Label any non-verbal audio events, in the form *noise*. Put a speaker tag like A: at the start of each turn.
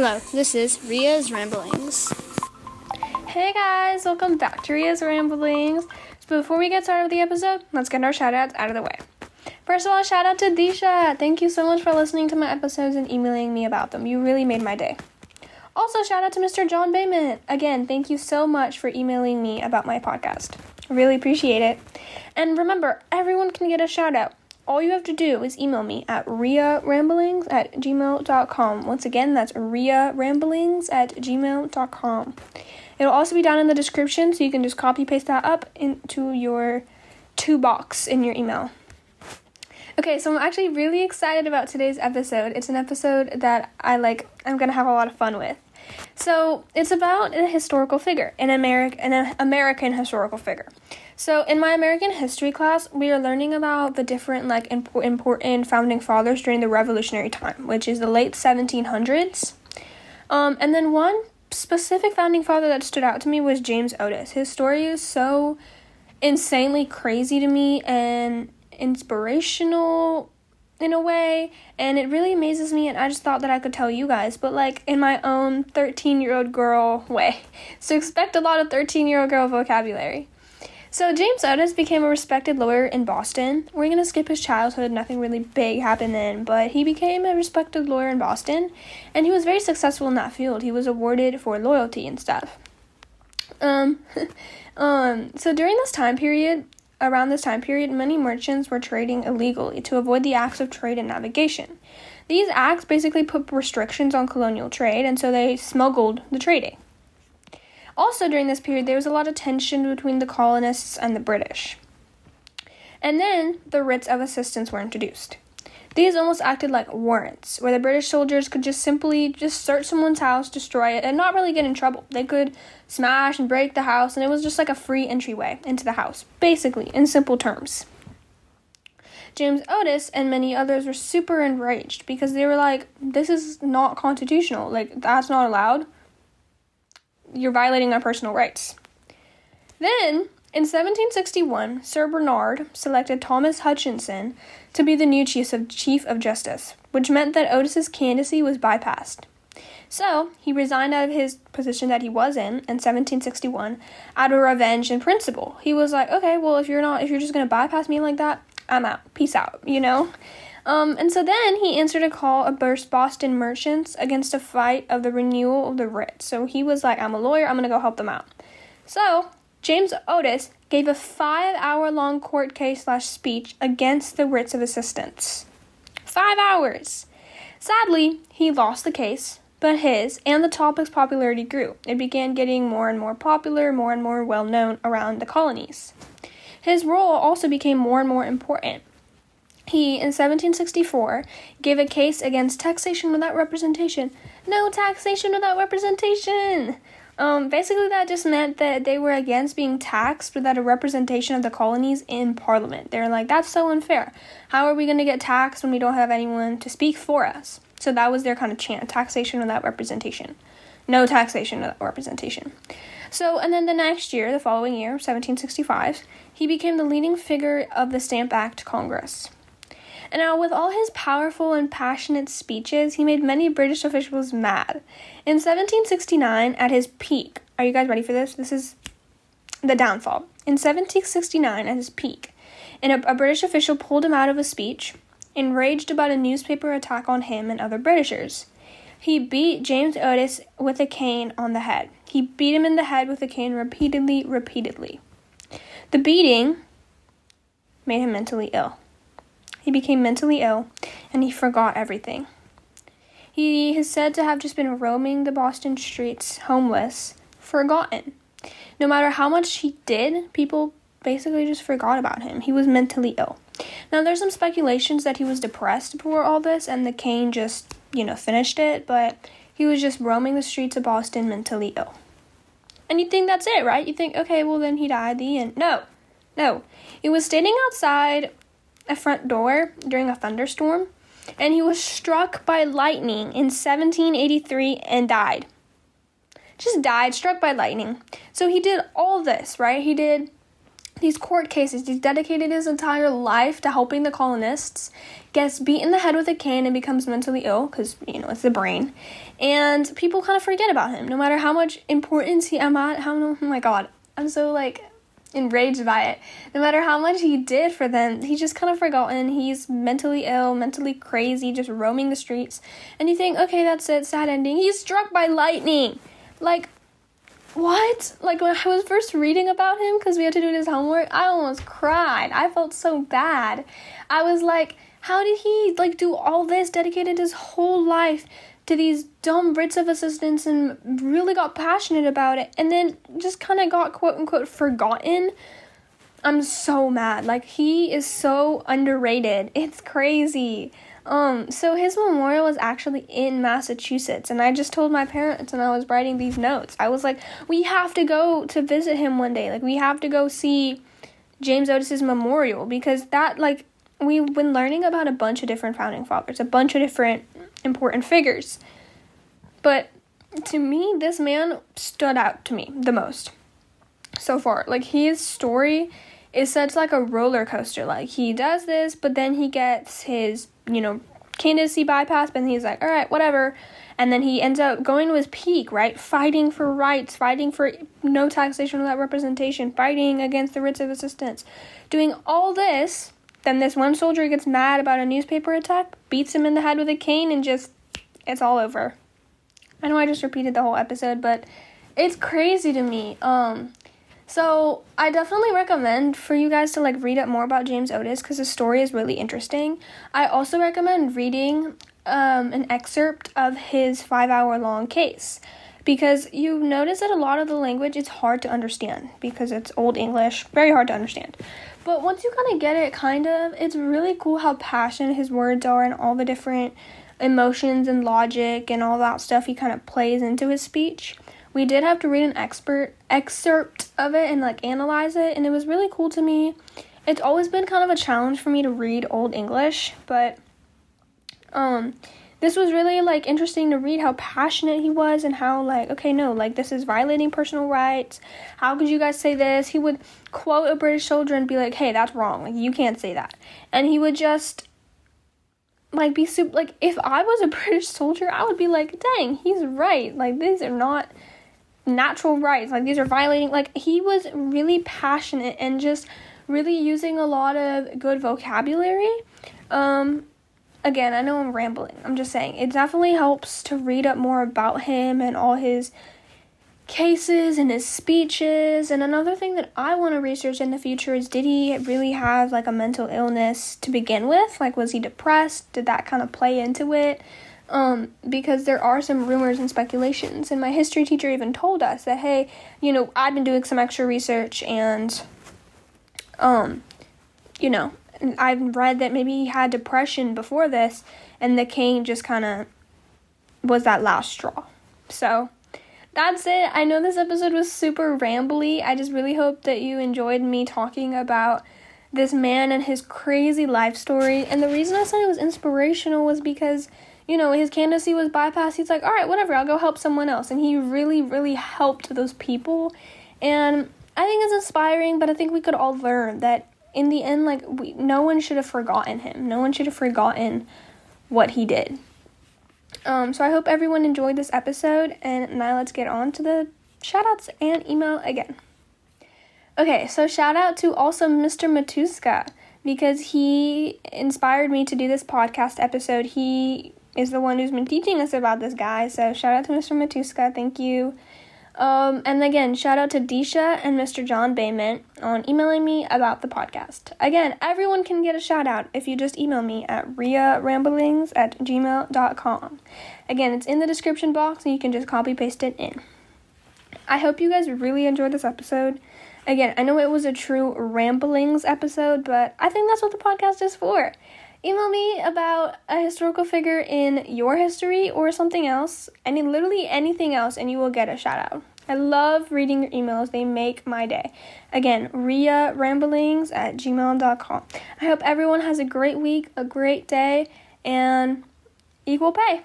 A: Hello, this is Riya's Ramblings.
B: Hey guys, welcome back to Riya's Ramblings. So before we get started with the episode, let's get our shout outs out of the way. First of all, shout out to Disha. Thank you so much for listening to my episodes and emailing me about them. You really made my day. Also, shout out to Mr. John Bayman. Again, thank you so much for emailing me about my podcast. Really appreciate it. And remember, everyone can get a shout out all you have to do is email me at riaramblings at gmail.com. Once again, that's riaramblings at gmail.com. It'll also be down in the description, so you can just copy paste that up into your to box in your email. Okay, so I'm actually really excited about today's episode. It's an episode that I like I'm gonna have a lot of fun with. So it's about a historical figure, an American an American historical figure. So in my American history class, we are learning about the different like impo- important founding fathers during the Revolutionary time, which is the late 1700s. Um, and then one specific founding father that stood out to me was James Otis. His story is so insanely crazy to me and inspirational in a way and it really amazes me and i just thought that i could tell you guys but like in my own 13 year old girl way *laughs* so expect a lot of 13 year old girl vocabulary so James Otis became a respected lawyer in Boston. We're gonna skip his childhood, nothing really big happened then, but he became a respected lawyer in Boston and he was very successful in that field. He was awarded for loyalty and stuff. Um *laughs* um so during this time period, around this time period, many merchants were trading illegally to avoid the acts of trade and navigation. These acts basically put restrictions on colonial trade and so they smuggled the trading. Also, during this period, there was a lot of tension between the colonists and the British. And then the writs of assistance were introduced. These almost acted like warrants, where the British soldiers could just simply just search someone's house, destroy it, and not really get in trouble. They could smash and break the house, and it was just like a free entryway into the house, basically, in simple terms. James Otis and many others were super enraged because they were like, this is not constitutional. Like, that's not allowed you're violating our personal rights. Then, in 1761, Sir Bernard selected Thomas Hutchinson to be the new chief of, chief of justice, which meant that Otis's candidacy was bypassed. So, he resigned out of his position that he was in in 1761 out of revenge and principle. He was like, okay, well, if you're not, if you're just going to bypass me like that, I'm out. Peace out, you know? Um, and so then he answered a call of Boston merchants against a fight of the renewal of the writ. So he was like, I'm a lawyer, I'm gonna go help them out. So James Otis gave a five hour long court case slash speech against the writs of assistance. Five hours! Sadly, he lost the case, but his and the topic's popularity grew. It began getting more and more popular, more and more well known around the colonies. His role also became more and more important. He, in 1764, gave a case against taxation without representation. No taxation without representation! Um, basically, that just meant that they were against being taxed without a representation of the colonies in Parliament. They're like, that's so unfair. How are we going to get taxed when we don't have anyone to speak for us? So that was their kind of chant taxation without representation. No taxation without representation. So, and then the next year, the following year, 1765, he became the leading figure of the Stamp Act Congress. And now, with all his powerful and passionate speeches, he made many British officials mad. In 1769, at his peak, are you guys ready for this? This is the downfall. In 1769, at his peak, and a, a British official pulled him out of a speech, enraged about a newspaper attack on him and other Britishers. He beat James Otis with a cane on the head. He beat him in the head with a cane repeatedly, repeatedly. The beating made him mentally ill. He became mentally ill and he forgot everything. He is said to have just been roaming the Boston streets, homeless, forgotten. No matter how much he did, people basically just forgot about him. He was mentally ill. Now, there's some speculations that he was depressed before all this and the cane just, you know, finished it, but he was just roaming the streets of Boston mentally ill. And you think that's it, right? You think, okay, well, then he died, the end. No, no. He was standing outside a front door during a thunderstorm, and he was struck by lightning in 1783 and died. Just died, struck by lightning. So he did all this, right? He did these court cases. He's dedicated his entire life to helping the colonists. Gets beat in the head with a cane and becomes mentally ill because you know it's the brain, and people kind of forget about him. No matter how much importance he, I'm at, how oh my god, I'm so like enraged by it. No matter how much he did for them, he just kind of forgotten. He's mentally ill, mentally crazy, just roaming the streets. And you think, okay, that's it, sad ending. He's struck by lightning. Like, what? Like when I was first reading about him because we had to do his homework, I almost cried. I felt so bad. I was like, how did he like do all this? Dedicated his whole life to these dumb writs of assistance and really got passionate about it, and then just kind of got quote unquote forgotten. I'm so mad. Like he is so underrated. It's crazy. Um, so his memorial is actually in Massachusetts, and I just told my parents and I was writing these notes. I was like, we have to go to visit him one day. Like we have to go see James Otis's memorial because that like we've been learning about a bunch of different founding fathers, a bunch of different important figures. But to me, this man stood out to me the most so far. Like his story is such like a roller coaster. Like he does this, but then he gets his you know, candidacy bypass, but he's like, all right, whatever. And then he ends up going to his peak, right? Fighting for rights, fighting for no taxation without representation, fighting against the writs of assistance, doing all this. Then this one soldier gets mad about a newspaper attack, beats him in the head with a cane, and just, it's all over. I know I just repeated the whole episode, but it's crazy to me. Um, so I definitely recommend for you guys to like read up more about James Otis because the story is really interesting. I also recommend reading um, an excerpt of his five hour long case because you notice that a lot of the language is hard to understand because it's old English, very hard to understand. But once you kind of get it, kind of, it's really cool how passionate his words are and all the different emotions and logic and all that stuff he kind of plays into his speech. We did have to read an expert excerpt of it and like analyze it and it was really cool to me. It's always been kind of a challenge for me to read old english but um this was really like interesting to read how passionate he was and how like okay no like this is violating personal rights how could you guys say this he would quote a british soldier and be like hey that's wrong like you can't say that and he would just like be super like if i was a *laughs* british soldier i would be like dang he's right like these are not natural rights. Like these are violating like he was really passionate and just really using a lot of good vocabulary. Um again, I know I'm rambling. I'm just saying it definitely helps to read up more about him and all his cases and his speeches. And another thing that I want to research in the future is did he really have like a mental illness to begin with? Like was he depressed? Did that kind of play into it? um, because there are some rumors and speculations. And my history teacher even told us that, hey, you know, I've been doing some extra research and, um, you know, I've read that maybe he had depression before this, and the cane just kind of was that last straw. So that's it. I know this episode was super rambly. I just really hope that you enjoyed me talking about this man and his crazy life story. And the reason I said it was inspirational was because you know, his candidacy was bypassed. He's like, all right, whatever, I'll go help someone else. And he really, really helped those people. And I think it's inspiring, but I think we could all learn that in the end, like, we, no one should have forgotten him. No one should have forgotten what he did. Um, so I hope everyone enjoyed this episode. And now let's get on to the shoutouts and email again. Okay, so shout out to also Mr. Matuska because he inspired me to do this podcast episode. He is the one who's been teaching us about this guy. So shout out to Mr. Matuska. Thank you. Um, and again, shout out to Disha and Mr. John Bayment on emailing me about the podcast. Again, everyone can get a shout out if you just email me at riaramblings at gmail.com. Again, it's in the description box and you can just copy paste it in. I hope you guys really enjoyed this episode. Again, I know it was a true ramblings episode, but I think that's what the podcast is for email me about a historical figure in your history or something else, any literally anything else, and you will get a shout out. I love reading your emails, they make my day. Again, Ria Ramblings at gmail.com. I hope everyone has a great week, a great day, and equal pay.